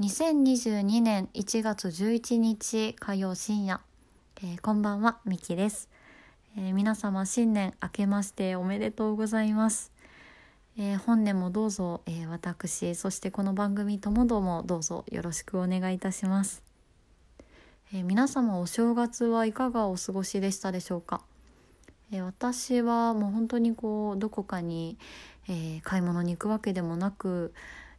2022年1月11日火曜深夜、えー、こんばんはみきです、えー、皆様新年明けましておめでとうございます、えー、本年もどうぞ、え私そしてこの番組ともどもどうぞよろしくお願いいたします、え皆様お正月はいかがお過ごしでしたでしょうか、私はもう本当にこうどこかに、え買い物に行くわけでもなく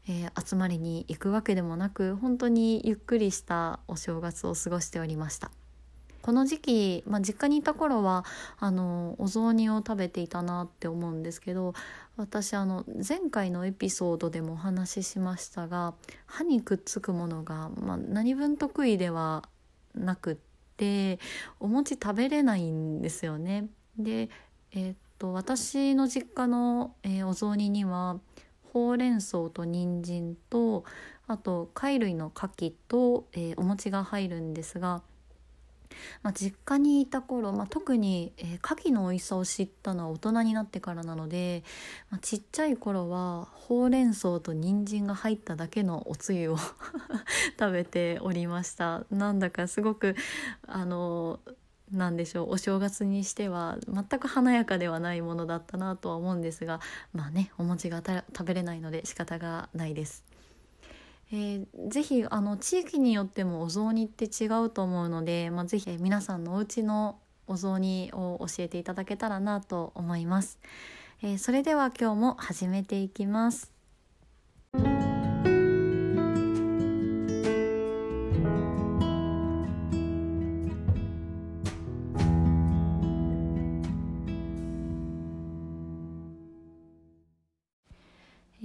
えー、集まりに行くわけでもなく本当にゆっくりしたお正月を過ごしておりましたこの時期、まあ、実家にいた頃はあのお雑煮を食べていたなって思うんですけど私あの前回のエピソードでもお話ししましたが歯にくっつくものが、まあ、何分得意ではなくってお餅食べれないんですよね。で、えー、っと私の実家の、えー、お雑煮にはほうれん草と人参とあと貝類の牡蠣と、えー、お餅が入るんですが、まあ、実家にいた頃、まあ、特に、えー、牡蠣の美味しさを知ったのは大人になってからなので、まあ、ちっちゃい頃はほうれん草と人参が入っただけのおつゆを 食べておりました。なんだかすごくあのなんでしょうお正月にしては全く華やかではないものだったなとは思うんですがまあねお餅が食べれないので仕方がないです。えー、ぜひあの地域によってもお雑煮って違うと思うので、まあ、ぜひ皆さんのお家のお雑煮を教えていただけたらなと思います。えー、それでは今日も始めていきます。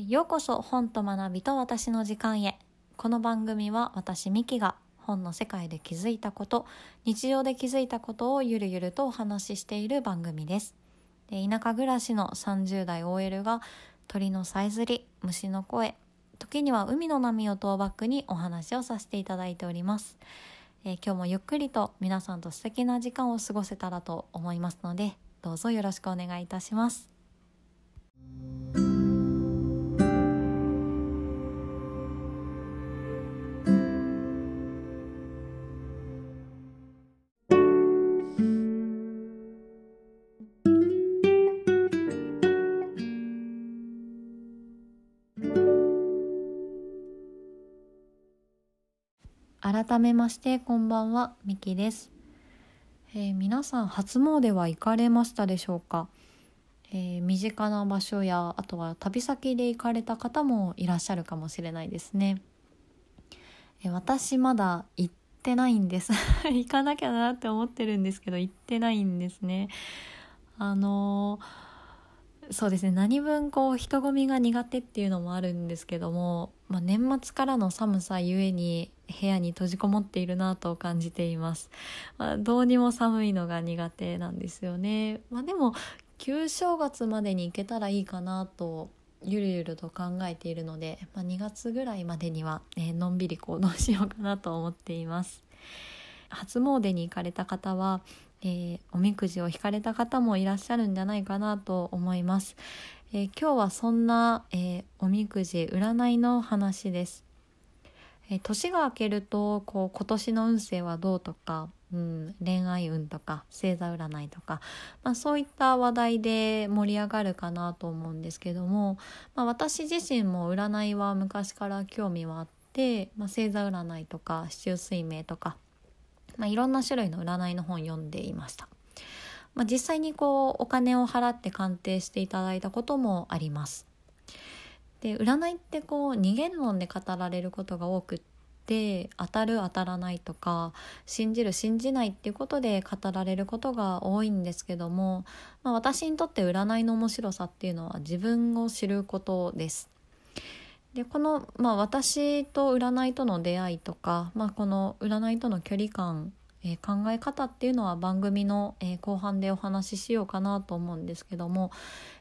ようこそ本と学びと私の時間へ。この番組は私ミキが本の世界で気づいたこと日常で気づいたことをゆるゆるとお話ししている番組です。で田舎暮らしの30代 OL が鳥のさえずり虫の声時には海の波をトーバックにお話をさせていただいております、えー、今日もゆっくりと皆さんと素敵な時間を過ごせたらと思いますのでどうぞよろしくお願いいたします。改めましてこんばんはみきです、えー、皆さん初詣は行かれましたでしょうか、えー、身近な場所やあとは旅先で行かれた方もいらっしゃるかもしれないですね、えー、私まだ行ってないんです。行かなきゃなって思ってるんですけど行ってないんですね。あのーそうですね。何分こう人混みが苦手っていうのもあるんですけども、まあ、年末からの寒さゆえに部屋に閉じこもっているなと感じています、まあ、どうにも寒いのが苦手なんですよね、まあ、でも旧正月までに行けたらいいかなとゆるゆると考えているので、まあ、2月ぐらいまでには、ね、のんびり行動しようかなと思っています。初詣に行かれた方はえー、おみくじを引かれた方もいらっしゃるんじゃないかなと思います、えー、今日はそんな、えー、おみくじ占いの話です、え年が明けるとこう今年の運勢はどうとか、うん、恋愛運とか星座占いとか、まあ、そういった話題で盛り上がるかなと思うんですけども、まあ、私自身も占いは昔から興味はあって、まあ、星座占いとか四柱推命とかまあ、いろんな種類の占いの本読んでいました。まあ、実際にこうお金を払って鑑定していただいたこともあります。で占いってこう二元論で語られることが多くって当たる当たらないとか信じる信じないっていうことで語られることが多いんですけども、まあ、私にとって占いの面白さっていうのは自分を知ることです。でこの、まあ、私と占いとの出会いとか、まあ、この占いとの距離感、えー、考え方っていうのは番組の、えー、後半でお話ししようかなと思うんですけども、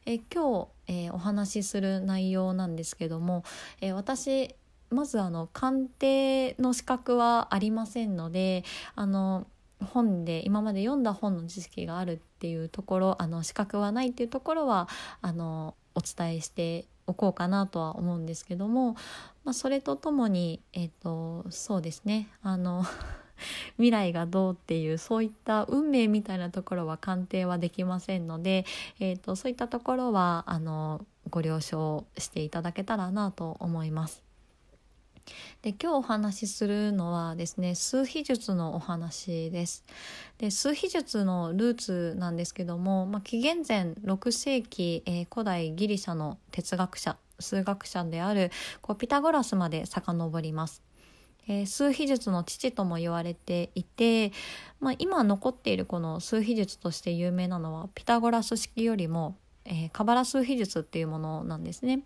え、今日、えお話しする内容なんですけども、え私まずあの鑑定の資格はありませんのであの本で今まで読んだ本の知識があるっていうところあの資格はないっていうところはあのお伝えしておこうかなとは思うんですけども、まあ、それとともに、えーと、そうですねあの 未来がどうっていうそういった運命みたいなところは鑑定はできませんので、えーとそういったところはあのご了承していただけたらなと思います。で今日お話しするのはですね数秘術のお話ですで数秘術のルーツなんですけども、まあ、紀元前6世紀、えー、古代ギリシャの哲学者数学者であるこうピタゴラスまで遡りますえー、数秘術の父とも言われていて、まあ、今残っているこの数秘術として有名なのはピタゴラス式よりもえー、カバラ数秘術っていうものなんですね。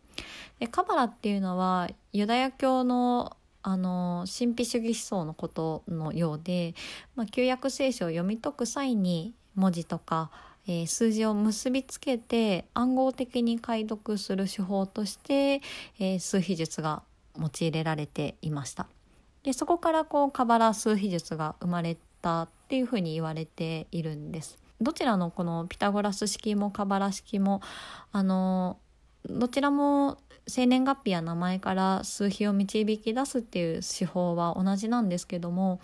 でカバラっていうのはユダヤ教のあの神秘主義思想のことのようで、まあ、旧約聖書を読み解く際に文字とか、えー、数字を結びつけて暗号的に解読する手法として、えー、数秘術が用いられていました。でそこからこうカバラ数秘術が生まれたっていうふうに言われているんです。どちらのこのピタゴラス式もカバラ式もあのどちらも生年月日や名前から数比を導き出すっていう手法は同じなんですけども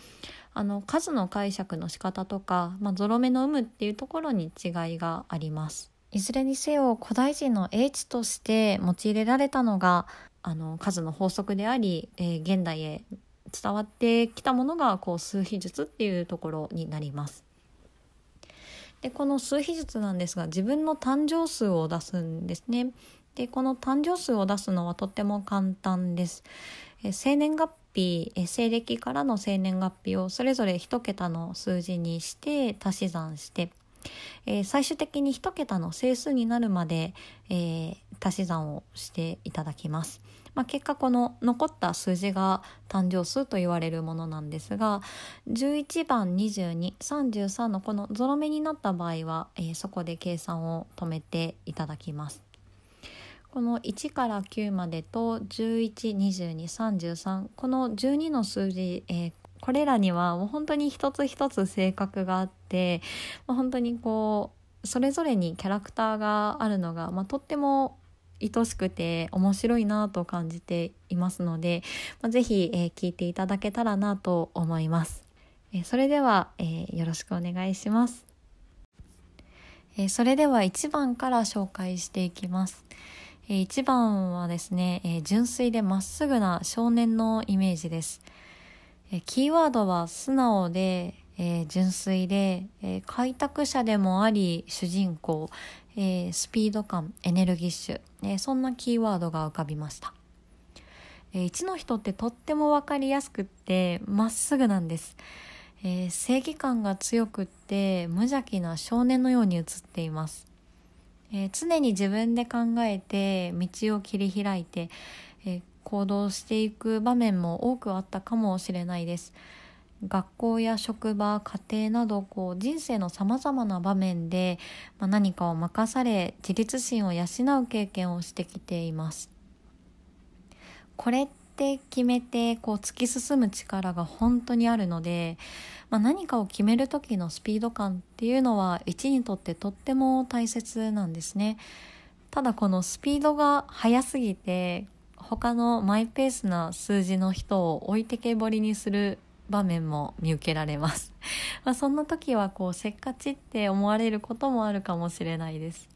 あの数の解釈の仕方とか、まあ、ゾロ目の有無っていうところに違いがあります。いずれにせよ古代人の英知として用いれられたのがあの数の法則であり、えー、現代へ伝わってきたものがこう数比術っていうところになります。でこの数比術なんですが自分の誕生数を出すんですね。でこの誕生数を出すのはとっても簡単です。え生年月日え西暦からの生年月日をそれぞれ1桁の数字にして足し算して、えー、最終的に1桁の整数になるまで、えー、足し算をしていただきます。まあ、結果この残った数字が誕生数と言われるものなんですが11番2233のこのゾロ目になった場合は、えー、そこで計算を止めていただきます。この1から9までと112233この12の数字、えー、これらにはもう本当に一つ一つ性格があって、まあ、本当にこうそれぞれにキャラクターがあるのが、まあ、とっても愛しくて面白いなと感じていますので、まあ、ぜひ、えー、聞いていただけたらなと思います。えー、それでは、えー、よろしくお願いします。えー、それでは1番から紹介していきます。えー、1番はですね、えー、純粋でまっすぐな少年のイメージです。えー、キーワードは素直で、えー、純粋で、えー、開拓者でもあり主人公、えー、スピード感エネルギッシュ、えー、そんなキーワードが浮かびました、えー、1の人ってとっても分かりやすくってまっすぐなんです、え、正義感が強くって無邪気な少年のように映っています、え、常に自分で考えて道を切り開いて、え、行動していく場面も多くあったかもしれないです。学校や職場家庭などこう人生のさまざまな場面で、まあ、何かを任され自立心を養う経験をしてきています。これって決めてこう突き進む力が本当にあるので、まあ、何かを決める時のスピード感っていうのは一にとってとっても大切なんですね。ただこのスピードが速すぎて他のマイペースな数字の人を置いてけぼりにする場面も見受けられます。まあそんな時はこうせっかちって思われることもあるかもしれないです、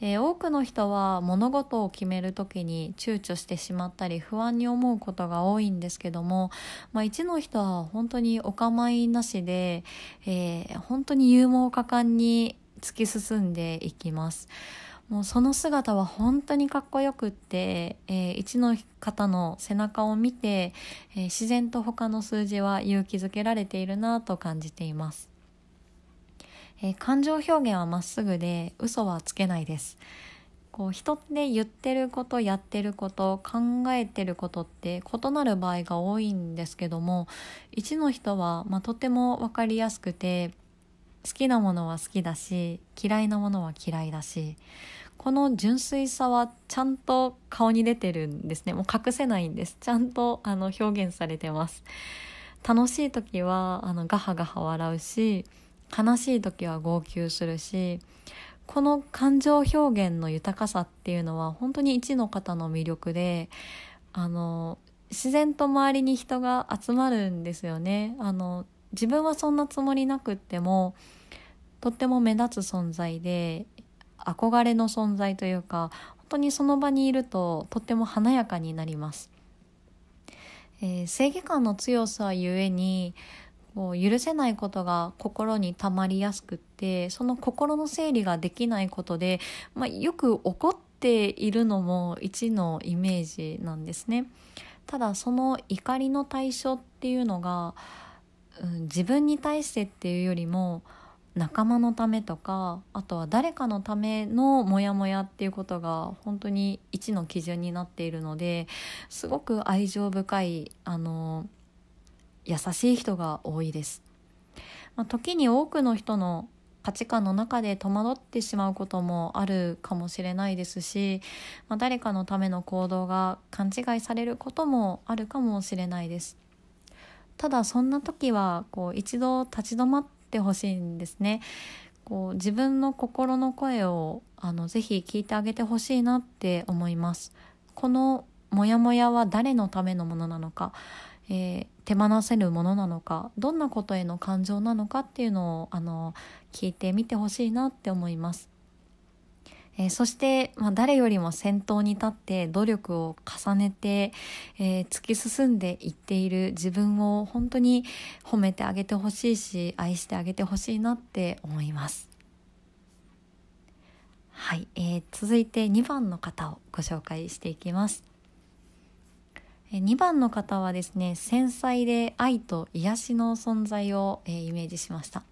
えー、多くの人は物事を決める時に躊躇してしまったり不安に思うことが多いんですけども、まあ、一の人は本当にお構いなしで、えー、本当に勇猛果敢に突き進んでいきます。もうその姿は本当にかっこよくって、えー、一の方の背中を見て、えー、自然と他の数字は勇気づけられているなと感じています、えー、感情表現はまっすぐで嘘はつけないです。こう人って言ってることやってること考えてることって異なる場合が多いんですけども一の人は、まあ、とても分かりやすくて好きなものは好きだし嫌いなものは嫌いだしこの純粋さはちゃんと顔に出てるんですね。もう隠せないんです。ちゃんとあの表現されてます。楽しい時はあのガハガハ笑うし悲しい時は号泣するしこの感情表現の豊かさっていうのは本当に一の方の魅力であの自然と周りに人が集まるんですよね。あの自分はそんなつもりなくってもとっても目立つ存在で憧れの存在というか本当にその場にいるととっても華やかになります、えー、正義感の強さゆえにこう許せないことが心に溜まりやすくってその心の整理ができないことで、まあ、よく怒っているのも一のイメージなんですね。ただその怒りの対象っていうのが、うん、自分に対してっていうよりも仲間のためとかあとは誰かのためのモヤモヤっていうことが本当に一の基準になっているのですごく愛情深いあの優しい人が多いです。まあ、時に多くの人の価値観の中で戸惑ってしまうこともあるかもしれないですし、まあ、誰かのための行動が勘違いされることもあるかもしれないですただそんな時はこう一度立ち止まってほしいんですねこう自分の心の声をあのぜひ聞いてあげてほしいなって思いますこのモヤモヤは誰のためのものなのかえー、手放せるものなのかどんなことへの感情なのかっていうのをあの聞いてみてほしいなって思います。えー、そして、まあ、誰よりも先頭に立って努力を重ねて、えー、突き進んでいっている自分を本当に褒めてあげてほしいし愛してあげてほしいなって思います。はい、えー、続いて2番の方をご紹介していきます。2番の方はですね繊細で愛と癒しの存在を、えー、イメージしました、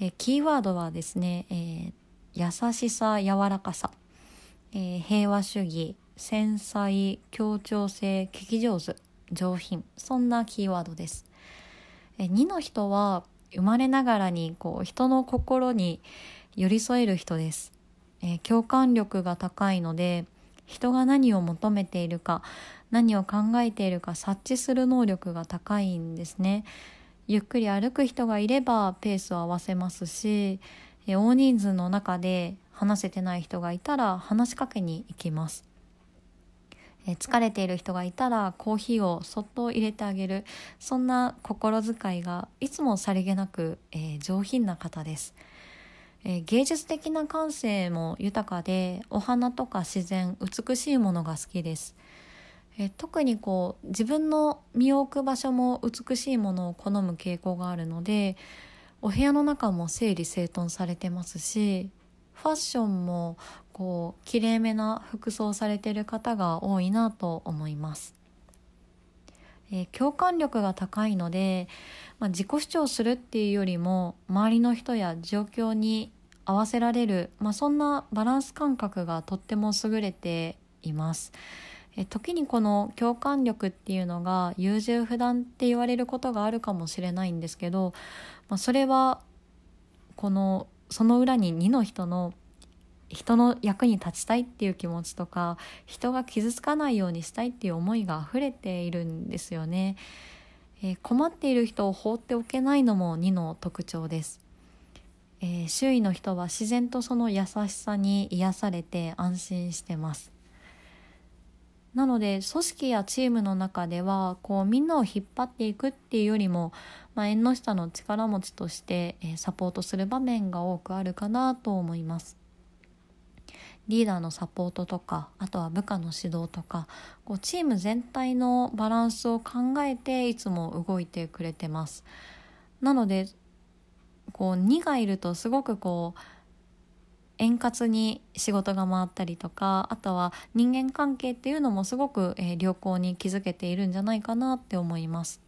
えー、キーワードはですね、えー、優しさ柔らかさ、え平和主義繊細協調性聞き上手上品。そんなキーワードです、え2の人は生まれながらにこう人の心に寄り添える人です、え共感力が高いので人が何を求めているか何を考えているか察知する能力が高いんですね。ゆっくり歩く人がいればペースを合わせますし大人数の中で話せてない人がいたら話しかけに行きます。疲れている人がいたらコーヒーをそっと入れてあげる。そんな心遣いがいつもさりげなく、えー、上品な方です、えー、芸術的な感性も豊かでお花とか自然美しいものが好きです。え特にこう自分の身を置く場所も美しいものを好む傾向があるのでお部屋の中も整理整頓されてますしファッションもこうきれいめな服装されてる方が多いなと思います。えー、共感力が高いので、まあ、自己主張するっていうよりも周りの人や状況に合わせられる、まあ、そんなバランス感覚がとっても優れています。え時にこの共感力っていうのが優柔不断って言われることがあるかもしれないんですけど、まあ、それはこのその裏に2の人の人の役に立ちたいっていう気持ちとか人が傷つかないようにしたいっていう思いが溢れているんですよね、えー、困っている人を放っておけないのも2の特徴です、えー、周囲の人は自然とその優しさに癒されて安心してます。なので組織やチームの中ではこうみんなを引っ張っていくっていうよりも、まあ、縁の下の力持ちとして、え、サポートする場面が多くあるかなと思います。リーダーのサポートとかあとは部下の指導とかこうチーム全体のバランスを考えていつも動いてくれてます。なのでこう2がいるとすごくこう円滑に仕事が回ったりとかあとは人間関係っていうのもすごく、えー、良好に築けているんじゃないかなって思います。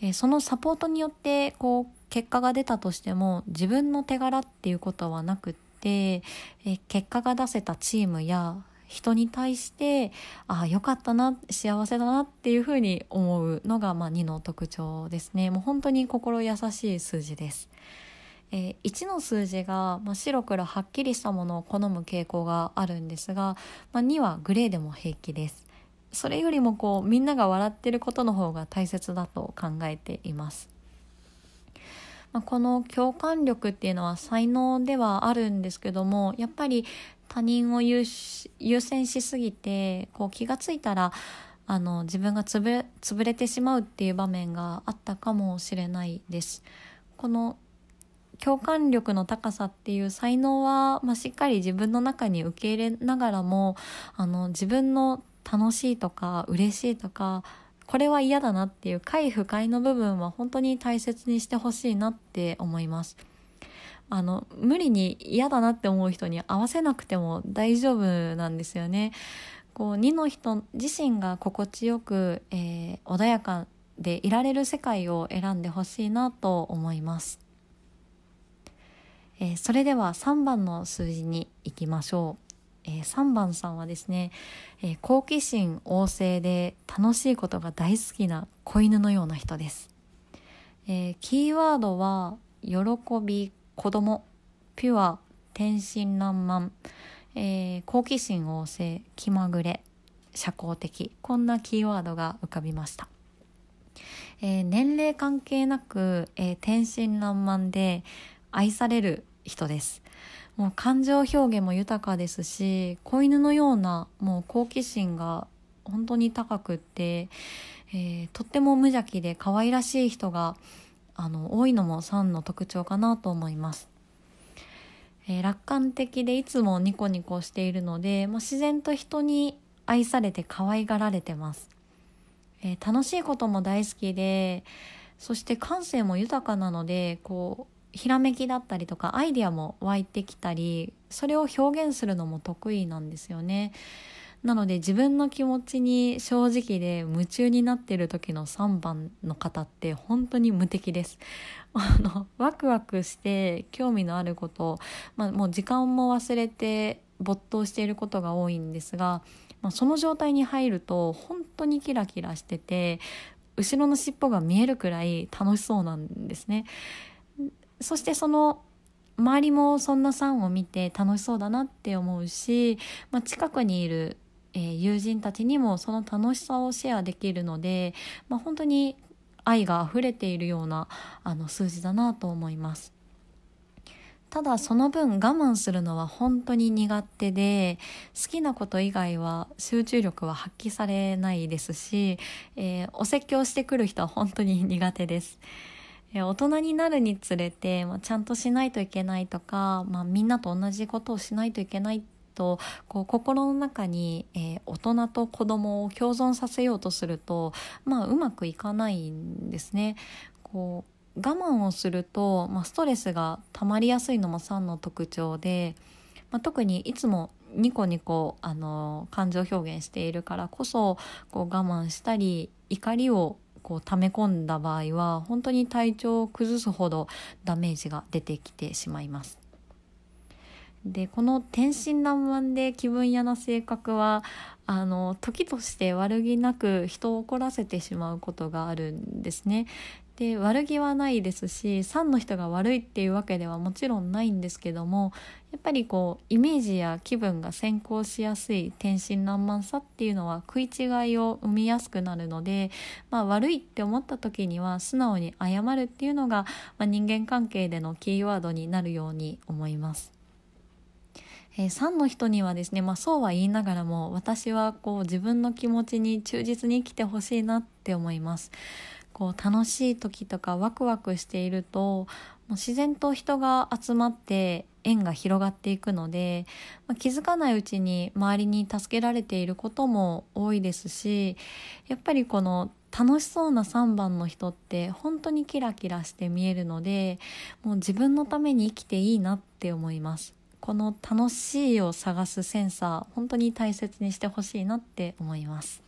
えー、そのサポートによってこう結果が出たとしても自分の手柄っていうことはなくって、えー、結果が出せたチームや人に対してああよかったな幸せだなっていうふうに思うのが、まあ、2の特徴ですねもう本当に心優しい数字です。えー、1の数字が、まあ、白黒はっきりしたものを好む傾向があるんですが、まあ、2はグレーでも平気です。それよりもこうみんなが笑ってることの方が大切だと考えています。まあ、この共感力っていうのは才能ではあるんですけどもやっぱり他人を優先しすぎてこう気が付いたらあの自分がつぶ潰れてしまうっていう場面があったかもしれないです。この共感力の高さっていう才能は、まあ、しっかり自分の中に受け入れながらもあの自分の楽しいとか嬉しいとかこれは嫌だなっていう快不快の部分は本当に大切にしてほしいなって思います。あの無理に嫌だなって思う人に合わせなくても大丈夫なんですよね。こう2の人自身が心地よく、えー、穏やかでいられる世界を選んでほしいなと思います、えー、それでは3番の数字に行きましょう、えー、3番さんはですね、え好奇心旺盛で楽しいことが大好きな子犬のような人です、えキーワードは喜び子供。ピュア天真爛漫。えー、好奇心旺盛気まぐれ。社交的。こんなキーワードが浮かびました、え、年齢関係なく、えー、天真爛漫で愛される人です。もう感情表現も豊かですし子犬のようなもう好奇心が本当に高くって、えー、とっても無邪気で可愛らしい人があの多いのも3の特徴かなと思います。えー、楽観的でいつもニコニコしているので、まあ、自然と人に愛されて可愛がられてます、えー、楽しいことも大好きでそして感性も豊かなのでこうひらめきだったりとかアイディアも湧いてきたりそれを表現するのも得意なんですよね。なので自分の気持ちに正直で夢中になってる時の3番の方って本当に無敵です。あのワクワクして興味のあること、まあ、もう時間も忘れて没頭していることが多いんですが、まあ、その状態に入ると本当にキラキラしてて後ろの尻尾が見えるくらい楽しそうなんですね。そしてその周りもそんなさんを見て楽しそうだなって思うし、まあ、近くにいるえー、友人たちにもその楽しさをシェアできるので、まあ、本当に愛が溢れているようなあの数字だなと思います。ただその分我慢するのは本当に苦手で好きなこと以外は集中力は発揮されないですし、えー、お説教してくる人は本当に苦手です。大人になるにつれて、まあ、ちゃんとしないといけないとか、まあ、みんなと同じことをしないといけないとこう心の中に、えー、大人と子供を共存させようとすると、まあ、うまくいかないんですね。こう我慢をすると、まあ、ストレスが溜まりやすいのも3の特徴で、まあ、特にいつもニコニコあの感情表現しているからこそこう我慢したり怒りをこう溜め込んだ場合は本当に体調を崩すほどダメージが出てきてしまいます。でこの天真爛漫で気分屋な性格はあの時として悪気なく人を怒らせてしまうことがあるんですね。で悪気はないですし3の人が悪いっていうわけではもちろんないんですけどもやっぱりこうイメージや気分が先行しやすい天真爛漫さっていうのは食い違いを生みやすくなるので、まあ、悪いって思った時には素直に謝るっていうのが、まあ、人間関係でのキーワードになるように思います。えー、3の人にはですね、まあ、そうは言いながらも私はこう自分の気持ちに忠実に生きてほしいなって思います。こう楽しい時とかワクワクしているともう自然と人が集まって縁が広がっていくので、まあ、気づかないうちに周りに助けられていることも多いですしやっぱりこの楽しそうな3番の人って本当にキラキラして見えるのでもう自分のために生きていいなって思います。この楽しいを探すセンサー本当に大切にしてほしいなって思います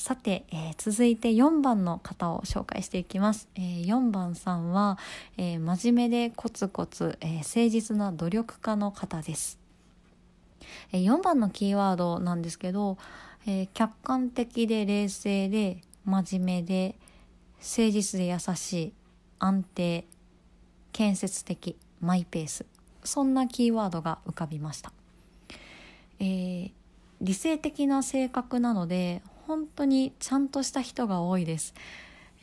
さて、えー、続いて4番の方を紹介していきます、えー、4番さんは、えー、真面目でコツコツ、え誠実な努力家の方です、え4番のキーワードなんですけど、え客観的で冷静で真面目で誠実で優しい安定建設的マイペース。そんなキーワードが浮かびました、えー、理性的な性格なので本当にちゃんとした人が多いです、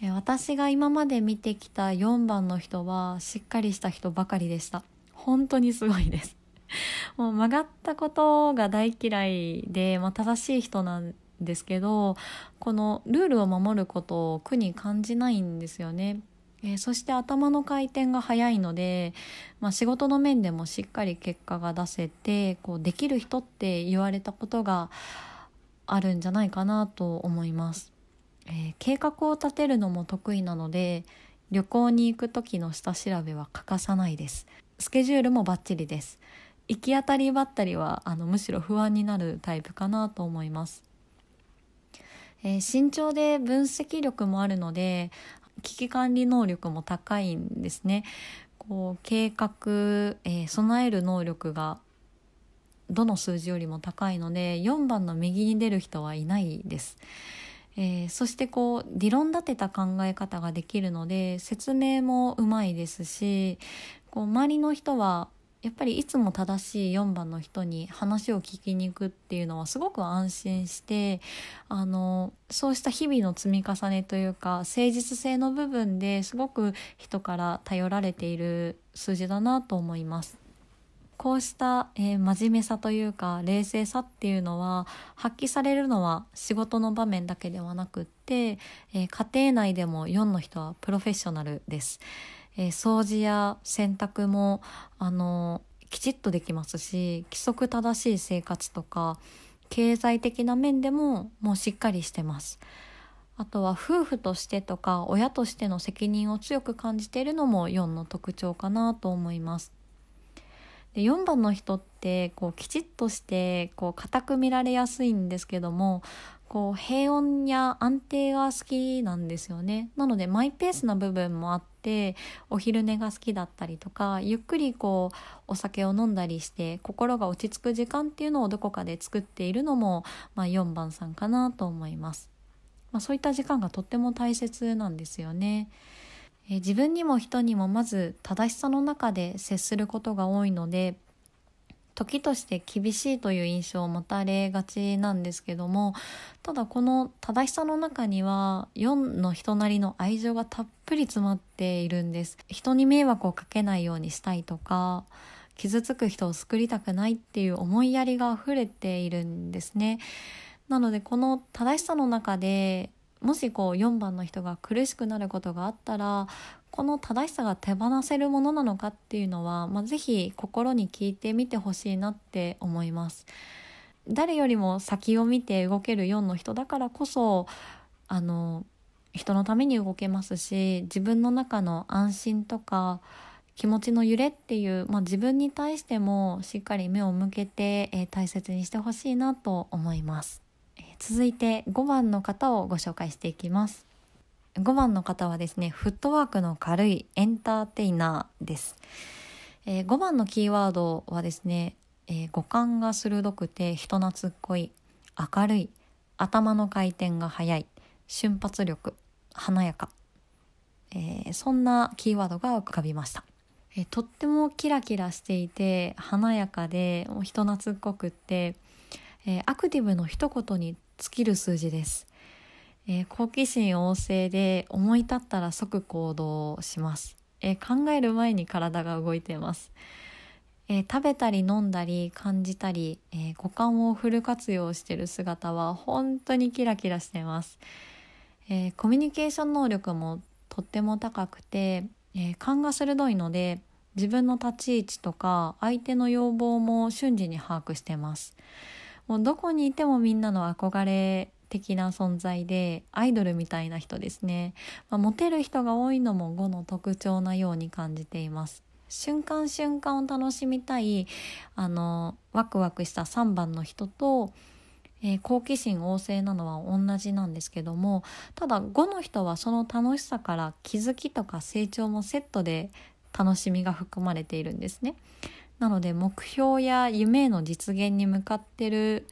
え、私が今まで見てきた4番の人はしっかりした人ばかりでした。本当にすごいです。もう曲がったことが大嫌いで、まあ、正しい人なんですけどこのルールを守ることを苦に感じないんですよね。えー、そして頭の回転が速いので、まあ、仕事の面でもしっかり結果が出せてこうできる人って言われたことがあるんじゃないかなと思います。えー、計画を立てるのも得意なので旅行に行く時の下調べは欠かさないです。スケジュールもバッチリです。行き当たりばったりはあのむしろ不安になるタイプかなと思います。えー、慎重で分析力もあるので危機管理能力も高いんですね。こう計画、えー、備える能力がどの数字よりも高いので4番の右に出る人はいないです。えー、そしてこう理論立てた考え方ができるので説明もうまいですしこう周りの人はやっぱりいつも正しい4番の人に話を聞きに行くっていうのはすごく安心してあのそうした日々の積み重ねというか誠実性の部分ですごく人から頼られている数字だなと思います。こうした、えー、真面目さというか冷静さっていうのは発揮されるのは仕事の場面だけではなくって、えー、家庭内でも4の人はプロフェッショナルです。えー、掃除や洗濯もあのきちっとできますし規則正しい生活とか経済的な面でももうしっかりしてます。あとは夫婦としてとか親としての責任を強く感じているのも4の特徴かなと思います。で4番の人ってこうきちっとしてこう固く見られやすいんですけどもこう平穏や安定が好きなんですよね。なのでマイペースな部分もあってお昼寝が好きだったりとかゆっくりこうお酒を飲んだりして心が落ち着く時間っていうのをどこかで作っているのも、まあ、4番さんかなと思います、まあ、そういった時間がとっても大切なんですよね。え自分にも人にもまず正しさの中で接することが多いので時として厳しいという印象を持たれがちなんですけどもただこの正しさの中には4の人なりの愛情がたっぷり詰まっているんです。人に迷惑をかけないようにしたいとか傷つく人を救いたくないっていう思いやりが溢れているんですね。なのでこの正しさの中でもしこう4番の人が苦しくなることがあったらこの正しさが手放せるものなのかっていうのは、まあ、ぜひ心に聞いてみてほしいなって思います。誰よりも先を見て動ける4の人だからこそあの人のために動けますし自分の中の安心とか気持ちの揺れっていう、まあ、自分に対してもしっかり目を向けて、えー、大切にしてほしいなと思います。続いて5番の方をご紹介していきます。5番の方はですねフットワークの軽いエンターテイナーです、えー、5番のキーワードはですね、えー、五感が鋭くて人懐っこい明るい頭の回転が速い瞬発力華やか、えー、そんなキーワードが浮かびました。えとってもキラキラしていて華やかで人懐っこくって、えー、アクティブの一言に尽きる数字です、えー、好奇心旺盛で思い立ったら即行動します、えー、考える前に体が動いています、えー、食べたり飲んだり感じたり、え五感をフル活用している姿は本当にキラキラしています、えコミュニケーション能力もとっても高くて、え勘が鋭いので自分の立ち位置とか相手の要望も瞬時に把握してます。もうどこにいてもみんなの憧れ的な存在でアイドルみたいな人ですね、まあ、モテる人が多いのも5の特徴なように感じています瞬間瞬間を楽しみたいあのワクワクした3番の人と、えー、好奇心旺盛なのは同じなんですけどもただ5の人はその楽しさから気づきとか成長もセットで楽しみが含まれているんですね。なので目標や夢への実現に向かってる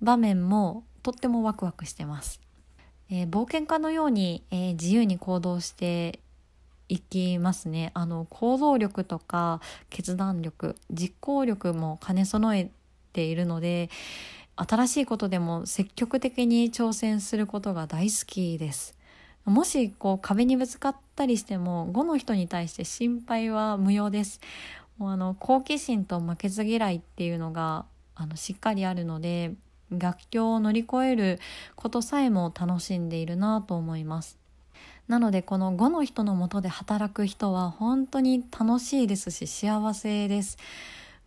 場面もとってもワクワクしてます。えー、冒険家のように、えー、自由に行動していきますね。あの行動力とか決断力実行力も兼ね備えているので新しいことでも積極的に挑戦することが大好きです。もしこう壁にぶつかったりしても5の人に対して心配は無用です。もうあの好奇心と負けず嫌いっていうのがあのしっかりあるので逆境を乗り越えることさえも楽しんでいるなと思います。なのでこの5の人のもとで働く人は本当に楽しいですし幸せです。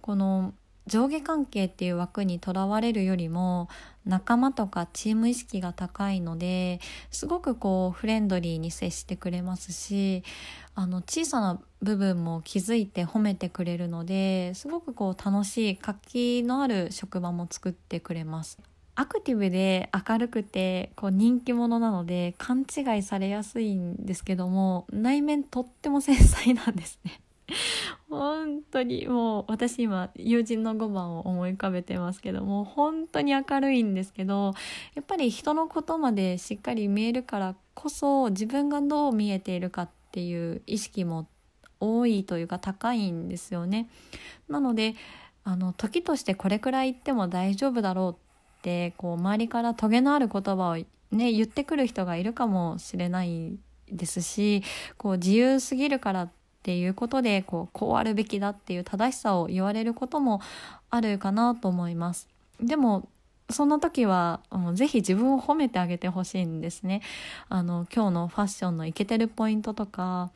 この上下関係っていう枠にとらわれるよりも仲間とかチーム意識が高いのですごくこうフレンドリーに接してくれますしあの小さな部分も気づいて褒めてくれるのですごくこう楽しい活気のある職場も作ってくれます。アクティブで明るくてこう人気者なので勘違いされやすいんですけども内面とっても繊細なんですね。本当にもう私今友人の5番を思い浮かべてますけども本当に明るいんですけどやっぱり人のことまでしっかり見えるからこそ自分がどう見えているかっていう意識も多いというか高いんですよね。なのであの時としてこれくらい言っても大丈夫だろうってこう周りからトゲのある言葉をね言ってくる人がいるかもしれないですしこう自由すぎるからってていうことでこうこうあるべきだっていう正しさを言われることもあるかなと思います。でもそんな時はもうぜひ自分を褒めてあげてほしいんですね。あの今日のファッションのイケてるポイントとか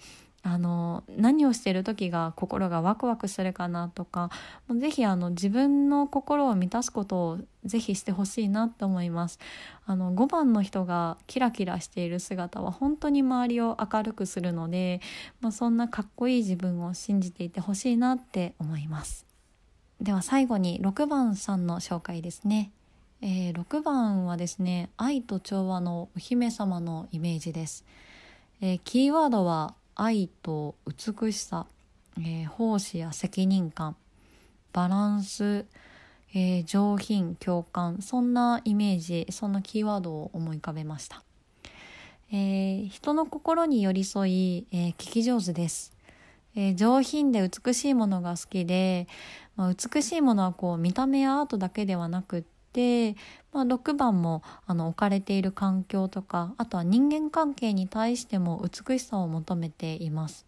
あの何をしてる時が心がワクワクするかなとかぜひあの自分の心を満たすことをぜひしてほしいなと思います。あの5番の人がキラキラしている姿は本当に周りを明るくするので、まあ、そんなかっこいい自分を信じていてほしいなって思います。では最後に6番さんの紹介ですね。えー、6番はですね愛と調和のお姫様のイメージです、えー、キーワードは愛と美しさ、えー、奉仕や責任感バランス、えー、上品共感そんなイメージそんなキーワードを思い浮かべました、えー、人の心に寄り添い、えー、聞き上手です、え、上品で美しいものが好きで、まあ、美しいものはこう見た目やアートだけではなくってで、まあ、6番もあの置かれている環境とかあとは人間関係に対しても美しさを求めています。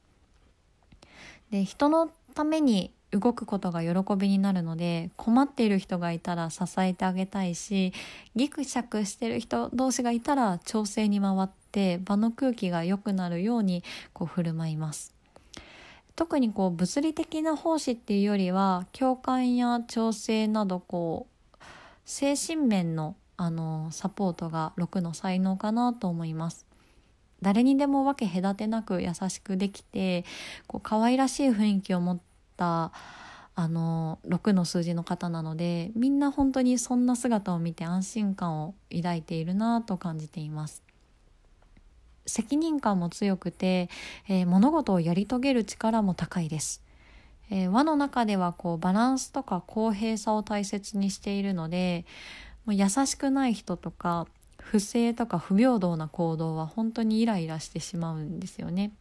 で人のために動くことが喜びになるので困っている人がいたら支えてあげたいしギクシャクしてる人同士がいたら調整に回って場の空気が良くなるようにこう振る舞います。特にこう物理的な奉仕っていうよりは共感や調整などこう精神面のあのサポートが6の才能かなと思います。誰にでも分け隔てなく優しくできてこう可愛らしい雰囲気を持ったあの6の数字の方なのでみんな本当にそんな姿を見て安心感を抱いているなと感じています。責任感も強くて、えー、物事をやり遂げる力も高いです。えー、輪の中ではこうバランスとか公平さを大切にしているのでもう優しくない人とか不正とか不平等な行動は本当にイライラしてしまうんですよね。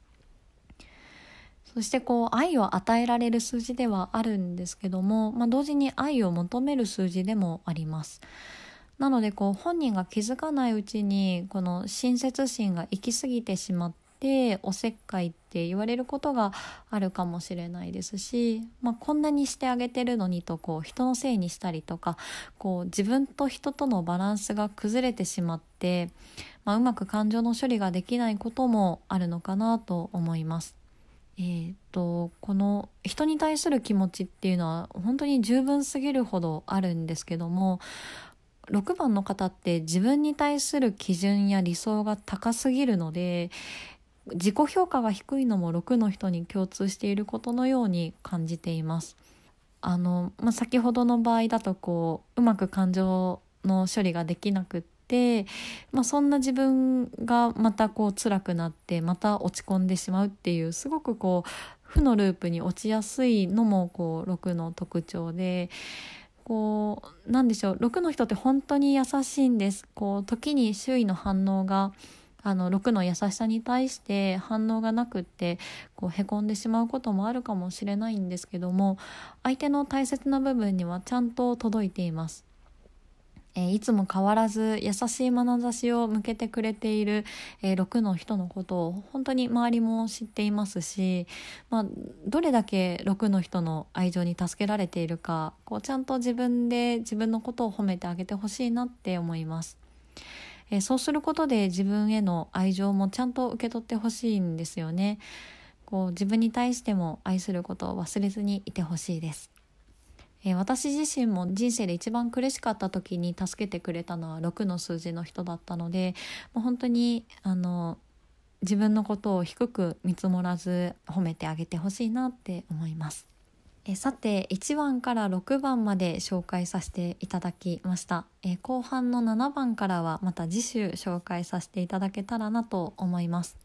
そしてこう愛を与えられる数字ではあるんですけども、まあ、同時に愛を求める数字でもあります。なのでこう本人が気づかないうちにこの親切心が行き過ぎてしまっておせっかいって言われることがあるかもしれないですし、まあ、こんなにしてあげてるのにとこう人のせいにしたりとかこう自分と人とのバランスが崩れてしまって、まあ、うまく感情の処理ができないこともあるのかなと思います。えーと、とこの人に対する気持ちっていうのは本当に十分すぎるほどあるんですけども6番の方って自分に対する基準や理想が高すぎるので自己評価が低いのも6の人に共通していることのように感じています。あの、まあ、先ほどの場合だとこううまく感情の処理ができなくって、まあ、そんな自分がまたこう辛くなってまた落ち込んでしまうっていうすごくこう負のループに落ちやすいのもこう6の特徴で。こうなんでしょう6の人って本当に優しいんですこう時に周囲の反応があの6の優しさに対して反応がなくってこうへこんでしまうこともあるかもしれないんですけども相手の大切な部分にはちゃんと届いています。え、いつも変わらず優しい眼差しを向けてくれている、え、6の人のことを本当に周りも知っていますし、まあ、どれだけ6の人の愛情に助けられているかこうちゃんと自分で自分のことを褒めてあげてほしいなって思います。えー、そうすることで自分への愛情もちゃんと受け取ってほしいんですよね。こう自分に対しても愛することを忘れずにいてほしいです。え、私自身も人生で一番苦しかった時に助けてくれたのは6の数字の人だったのでもう本当にあの自分のことを低く見積もらず褒めてあげてほしいなって思います。えさて1番から6番まで紹介させていただきました、え後半の7番からはまた次週紹介させていただけたらなと思います。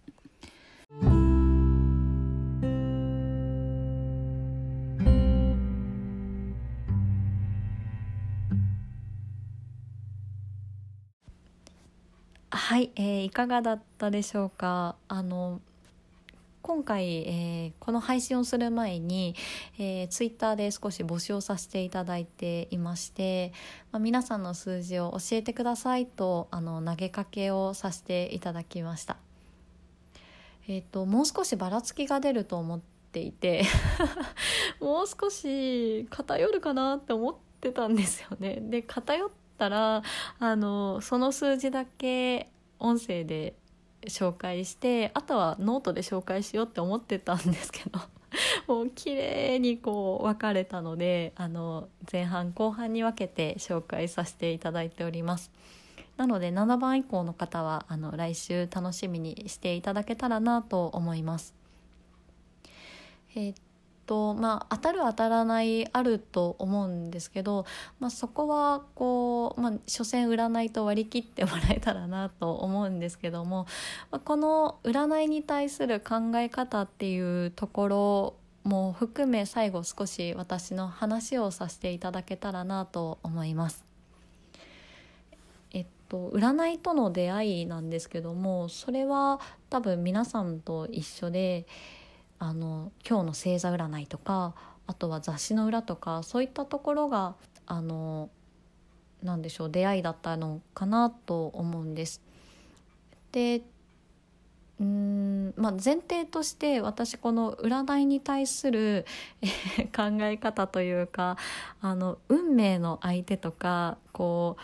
はい、えー、いかがだったでしょうか？あの今回、えー、この配信をする前に、えー、ツイッターで少し募集をさせていただいていまして、まあ、皆さんの数字を教えてくださいとあの投げかけをさせていただきました。えーと、もう少しばらつきが出ると思っていて もう少し偏るかなって思ってたんですよね。で偏ったらあのその数字だけ音声で紹介してあとはノートで紹介しようって思ってたんですけど もう綺麗にこう分かれたのであの前半後半に分けて紹介させていただいております。なので7番以降の方はあの来週楽しみにしていただけたらなと思います。えー、とまあ当たる当たらないあると思うんですけど、まあ、そこはこう、まあ、所詮占いと割り切ってもらえたらなと思うんですけども、まあ、この占いに対する考え方っていうところも含め最後少し私の話をさせていただけたらなと思います。えっと、占いとの出会いなんですけどもそれは多分皆さんと一緒であの今日の星座占いとかあとは雑誌の裏とかそういったところがあのなんでしょう出会いだったのかなと思うんです。でうんまあ、前提として私この占いに対する考え方というかあの運命の相手とかこう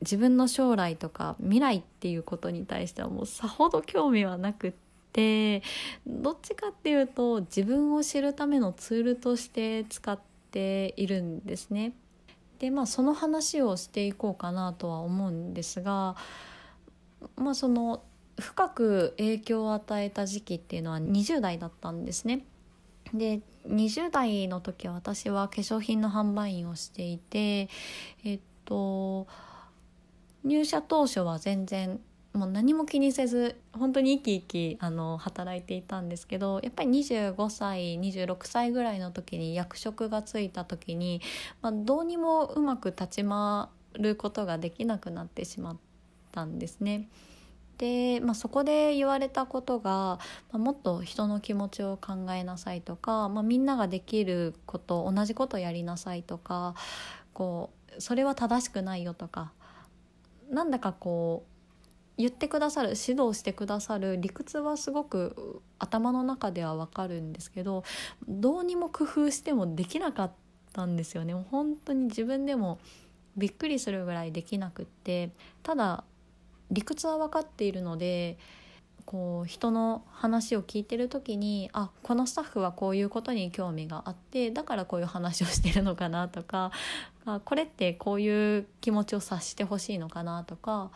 自分の将来とか未来っていうことに対してはもうさほど興味はなくって。どっちかっていうと自分を知るためのツールとして使っているんですね。でまあその話をしていこうかなとは思うんですがまあその深く影響を与えた時期っていうのは20代だったんですね。で20代の時は私は化粧品の販売員をしていてえっと入社当初は全然もう何も気にせず本当に生き生きあの働いていたんですけどやっぱり25歳26歳ぐらいの時に役職がついた時に、まあ、どうにもうまく立ち回ることができなくなってしまったんですね。で、まあ、そこで言われたことが、まあ、もっと人の気持ちを考えなさいとか、まあ、みんなができること同じことやりなさいとかこうそれは正しくないよとかなんだかこう言ってくださる指導してくださる理屈はすごく頭の中ではわかるんですけどどうにも工夫してもできなかったんですよね。本当に自分でもびっくりするぐらいできなくってただ理屈は分かっているのでこう人の話を聞いてる時にあこのスタッフはこういうことに興味があってだからこういう話をしてるのかなとかあこれってこういう気持ちを察してほしいのかなとか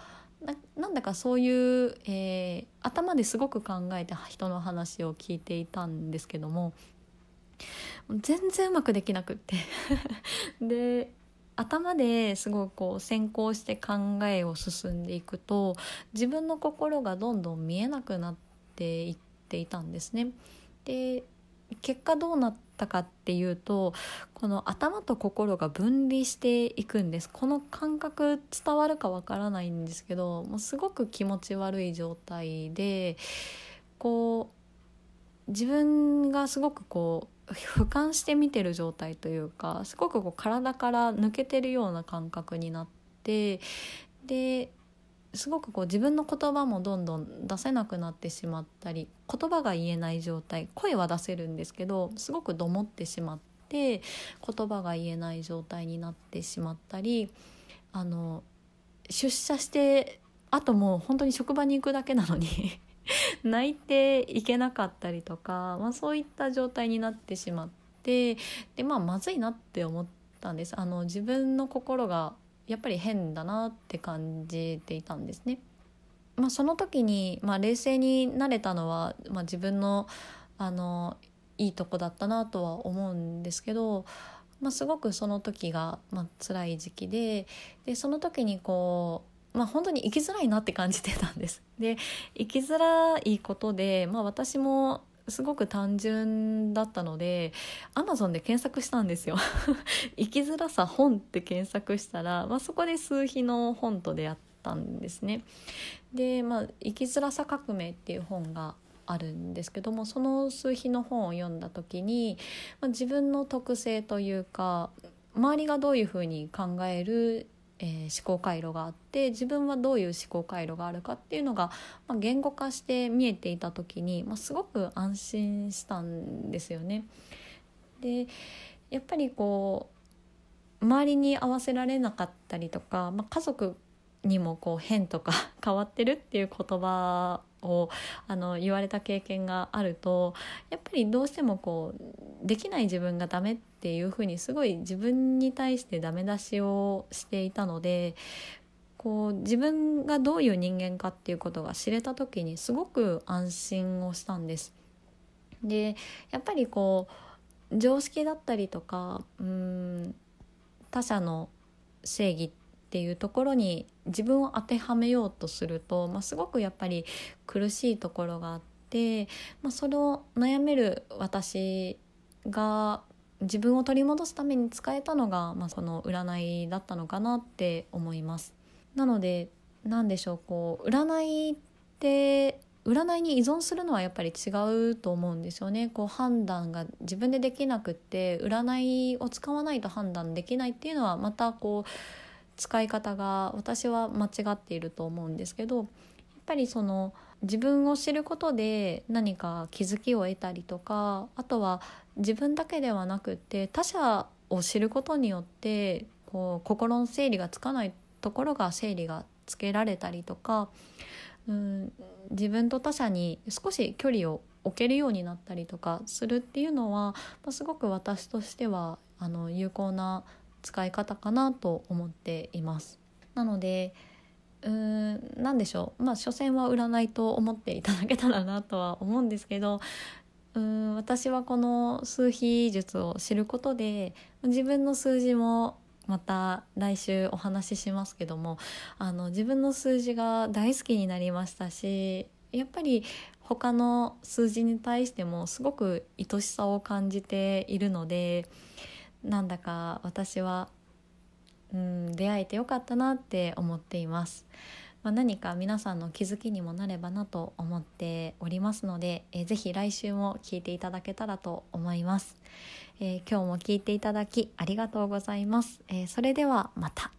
なんだかそういう、えー、頭ですごく考えて人の話を聞いていたんですけども全然うまくできなくって で頭ですごくこう先行して考えを進んでいくと自分の心がどんどん見えなくなっていっていたんですね。で結果どうなったかっていうとこの頭と心が分離していくんです。この感覚伝わるかわからないんですけどもうすごく気持ち悪い状態でこう自分がすごくこう俯瞰して見てる状態というかすごくこう体から抜けてるような感覚になってってですごくこう自分の言葉もどんどん出せなくなってしまったり言葉が言えない状態声は出せるんですけどすごくどもってしまって言葉が言えない状態になってしまったりあの出社してあともう本当に職場に行くだけなのに 泣いていけなかったりとか、まあ、そういった状態になってしまってでまあまずいなって思ったんです。あの自分の心がやっぱり変だなって感じていたんですね。まあ、その時に、まあ、冷静になれたのは、まあ、自分のあのいいとこだったなとは思うんですけど、まあ、すごくその時が、まあ辛い時期ででその時にこう、まあ、本当に生きづらいなって感じてたんです。で生きづらいことで、まあ、私もすごく単純だったのでアマゾンで検索したんですよ。生きづらさ本って検索したら、まあ、そこで数比の本と出会ったんですね。でまあ生きづらさ革命っていう本があるんですけどもその数比の本を読んだ時に、まあ、自分の特性というか周りがどういうふうに考えるえー、思考回路があって自分はどういう思考回路があるかっていうのが、まあ、言語化して見えていた時に、まあ、すごく安心したんですよね。でやっぱりこう周りに合わせられなかったりとか、まあ、家族にもこう変とか 変わってるっていう言葉をあの言われた経験があるとやっぱりどうしてもこうできない自分がダメっていうふうにすごい自分に対してダメ出しをしていたのでこう自分がどういう人間かっていうことが知れた時にすごく安心をしたんです。でやっぱりこう常識だったりとかうん他者の正義ってていうところに自分を当てはめようとすると、まあ、すごくやっぱり苦しいところがあって、まあ、それを悩める私が自分を取り戻すために使えたのが、まあ、その占いだったのかなって思います。なので何でしょうこう占いって占いに依存するのはやっぱり違うと思うんですよねこう判断が自分でできなくって占いを使わないと判断できないっていうのはまたこう使い方が私は間違っていると思うんですけどやっぱりその自分を知ることで何か気づきを得たりとかあとは自分だけではなくって他者を知ることによってこう心の整理がつかないところが整理がつけられたりとかうん自分と他者に少し距離を置けるようになったりとかするっていうのは、まあ、すごく私としてはあの有効な使い方かなと思っています。なのでうーん何でしょうまあ所詮は占いと思っていただけたらなとは思うんですけどうーん私はこの数比術を知ることで自分の数字もまた来週お話ししますけどもあの自分の数字が大好きになりましたしやっぱり他の数字に対してもすごく愛しさを感じているのでなんだか私は、うん、出会えてよかったなって思っています。まあ、何か皆さんの気づきにもなればなと思っておりますので、えー、ぜひ来週も聞いていただけたらと思います、えー、今日も聞いていただきありがとうございます、えー、それではまた。